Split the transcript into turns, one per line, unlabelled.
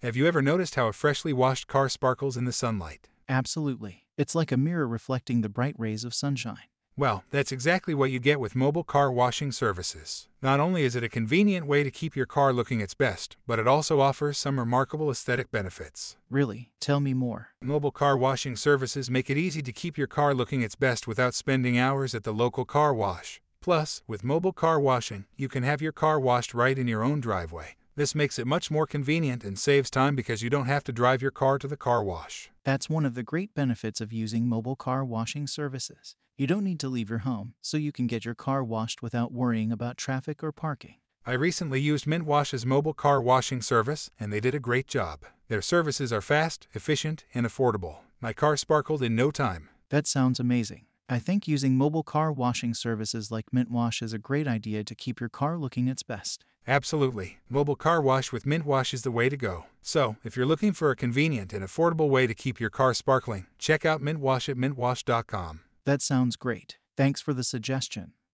Have you ever noticed how a freshly washed car sparkles in the sunlight?
Absolutely. It's like a mirror reflecting the bright rays of sunshine.
Well, that's exactly what you get with mobile car washing services. Not only is it a convenient way to keep your car looking its best, but it also offers some remarkable aesthetic benefits.
Really? Tell me more.
Mobile car washing services make it easy to keep your car looking its best without spending hours at the local car wash. Plus, with mobile car washing, you can have your car washed right in your own driveway. This makes it much more convenient and saves time because you don't have to drive your car to the car wash.
That's one of the great benefits of using mobile car washing services. You don't need to leave your home, so you can get your car washed without worrying about traffic or parking.
I recently used Mint Wash's mobile car washing service, and they did a great job. Their services are fast, efficient, and affordable. My car sparkled in no time.
That sounds amazing. I think using mobile car washing services like Mint Wash is a great idea to keep your car looking its best.
Absolutely. Mobile car wash with Mint Wash is the way to go. So, if you're looking for a convenient and affordable way to keep your car sparkling, check out Mint Wash at mintwash.com.
That sounds great. Thanks for the suggestion.